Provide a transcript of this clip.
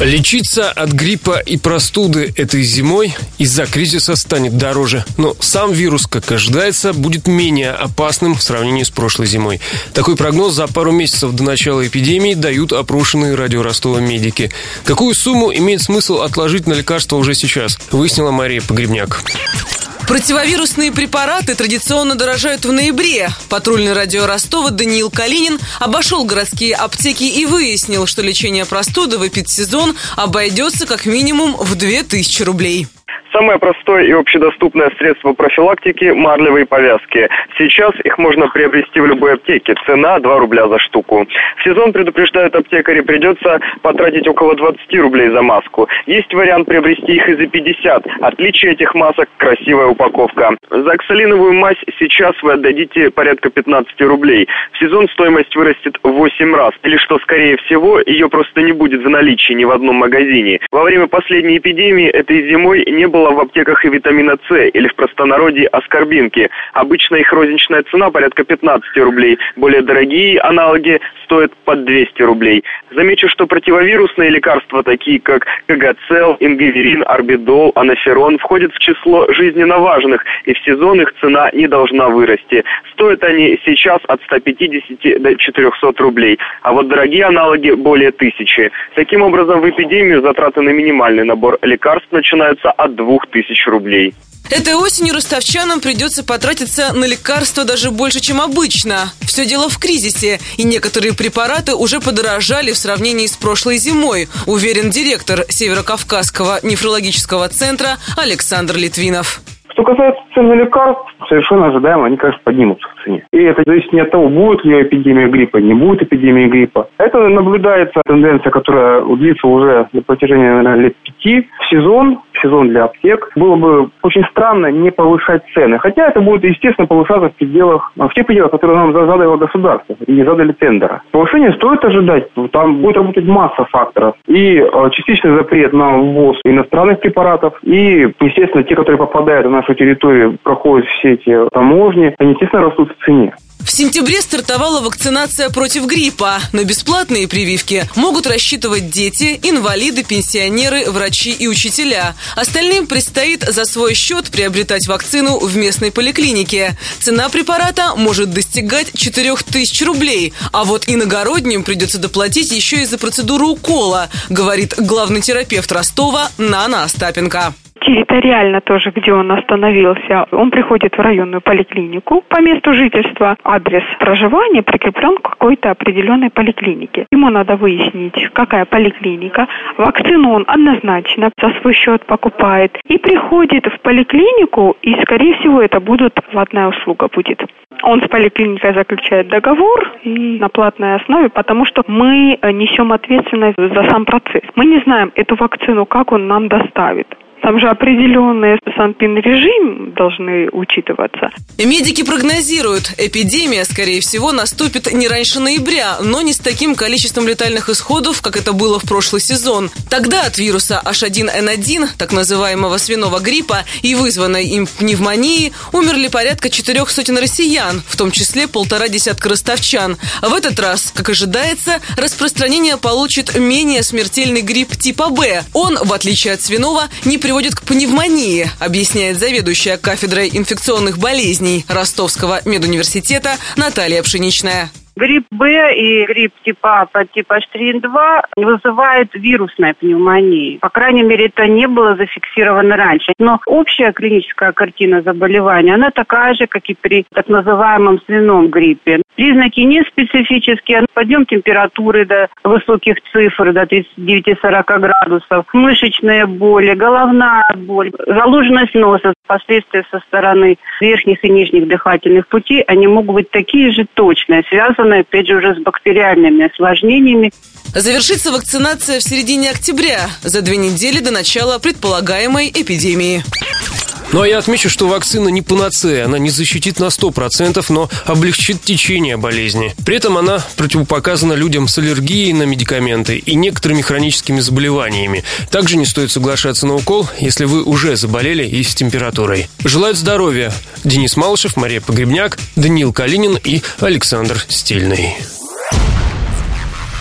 Лечиться от гриппа и простуды этой зимой из-за кризиса станет дороже. Но сам вирус, как ожидается, будет менее опасным в сравнении с прошлой зимой. Такой прогноз за пару месяцев до начала эпидемии дают опрошенные радио Ростова медики. Какую сумму имеет смысл отложить на лекарства уже сейчас, выяснила Мария Погребняк. Противовирусные препараты традиционно дорожают в ноябре. Патрульный радио Ростова Даниил Калинин обошел городские аптеки и выяснил, что лечение простуды в эпидсезон обойдется как минимум в 2000 рублей. Самое простое и общедоступное средство профилактики – марлевые повязки. Сейчас их можно приобрести в любой аптеке. Цена 2 рубля за штуку. В сезон, предупреждают аптекари, придется потратить около 20 рублей за маску. Есть вариант приобрести их и за 50. Отличие этих масок – красивая упаковка. За оксалиновую мазь сейчас вы отдадите порядка 15 рублей. В сезон стоимость вырастет в 8 раз. Или что скорее всего, ее просто не будет в наличии ни в одном магазине. Во время последней эпидемии этой зимой не было было в аптеках и витамина С, или в простонародье аскорбинки. Обычно их розничная цена порядка 15 рублей. Более дорогие аналоги стоят под 200 рублей. Замечу, что противовирусные лекарства, такие как КГЦЛ, Ингиверин, Арбидол, Анаферон, входят в число жизненно важных, и в сезон их цена не должна вырасти. Стоят они сейчас от 150 до 400 рублей, а вот дорогие аналоги более тысячи. Таким образом, в эпидемию затраты на минимальный набор лекарств начинаются от 2 тысяч рублей. Этой осенью ростовчанам придется потратиться на лекарства даже больше, чем обычно. Все дело в кризисе, и некоторые препараты уже подорожали в сравнении с прошлой зимой, уверен директор Северокавказского нефрологического центра Александр Литвинов. Что касается цены лекарств, совершенно ожидаемо они, конечно, поднимутся в цене. И это зависит не от того, будет ли эпидемия гриппа, не будет эпидемии гриппа. Это наблюдается тенденция, которая длится уже на протяжении, наверное, лет пяти. В сезон, сезон для аптек, было бы очень странно не повышать цены. Хотя это будет, естественно, повышаться в пределах, в тех пределах, которые нам задало государство и не задали тендера. Повышение стоит ожидать. Там будет работать масса факторов. И э, частичный запрет на ввоз иностранных препаратов, и, естественно, те, которые попадают на нашу территорию, проходят все эти таможни, они, естественно, растут в цене. В сентябре стартовала вакцинация против гриппа. На бесплатные прививки могут рассчитывать дети, инвалиды, пенсионеры, врачи и учителя. Остальным предстоит за свой счет приобретать вакцину в местной поликлинике. Цена препарата может достигать 4000 рублей. А вот иногородним придется доплатить еще и за процедуру укола, говорит главный терапевт Ростова Нана Остапенко территориально тоже, где он остановился, он приходит в районную поликлинику по месту жительства. Адрес проживания прикреплен к какой-то определенной поликлинике. Ему надо выяснить, какая поликлиника. Вакцину он однозначно за свой счет покупает и приходит в поликлинику, и, скорее всего, это будет платная услуга будет. Он с поликлиникой заключает договор и на платной основе, потому что мы несем ответственность за сам процесс. Мы не знаем эту вакцину, как он нам доставит. Там же определенные санпин-режим должны учитываться. Медики прогнозируют, эпидемия, скорее всего, наступит не раньше ноября, но не с таким количеством летальных исходов, как это было в прошлый сезон. Тогда от вируса H1N1, так называемого свиного гриппа, и вызванной им пневмонии, умерли порядка четырех сотен россиян, в том числе полтора десятка ростовчан. В этот раз, как ожидается, распространение получит менее смертельный грипп типа Б. Он, в отличие от свиного, не при приводит к пневмонии, объясняет заведующая кафедрой инфекционных болезней Ростовского медуниверситета Наталья Пшеничная. Грипп Б и грипп типа А типа H3N2 вызывает вирусная пневмония. По крайней мере, это не было зафиксировано раньше. Но общая клиническая картина заболевания, она такая же, как и при так называемом свином гриппе. Признаки не специфические. Подъем температуры до высоких цифр, до 39-40 градусов, мышечные боли, головная боль, заложенность носа, последствия со стороны верхних и нижних дыхательных путей, они могут быть такие же точные, связанные, опять же, уже с бактериальными осложнениями. Завершится вакцинация в середине октября, за две недели до начала предполагаемой эпидемии. Ну а я отмечу, что вакцина не панацея, она не защитит на 100%, но облегчит течение болезни. При этом она противопоказана людям с аллергией на медикаменты и некоторыми хроническими заболеваниями. Также не стоит соглашаться на укол, если вы уже заболели и с температурой. Желают здоровья Денис Малышев, Мария Погребняк, Даниил Калинин и Александр Стильный.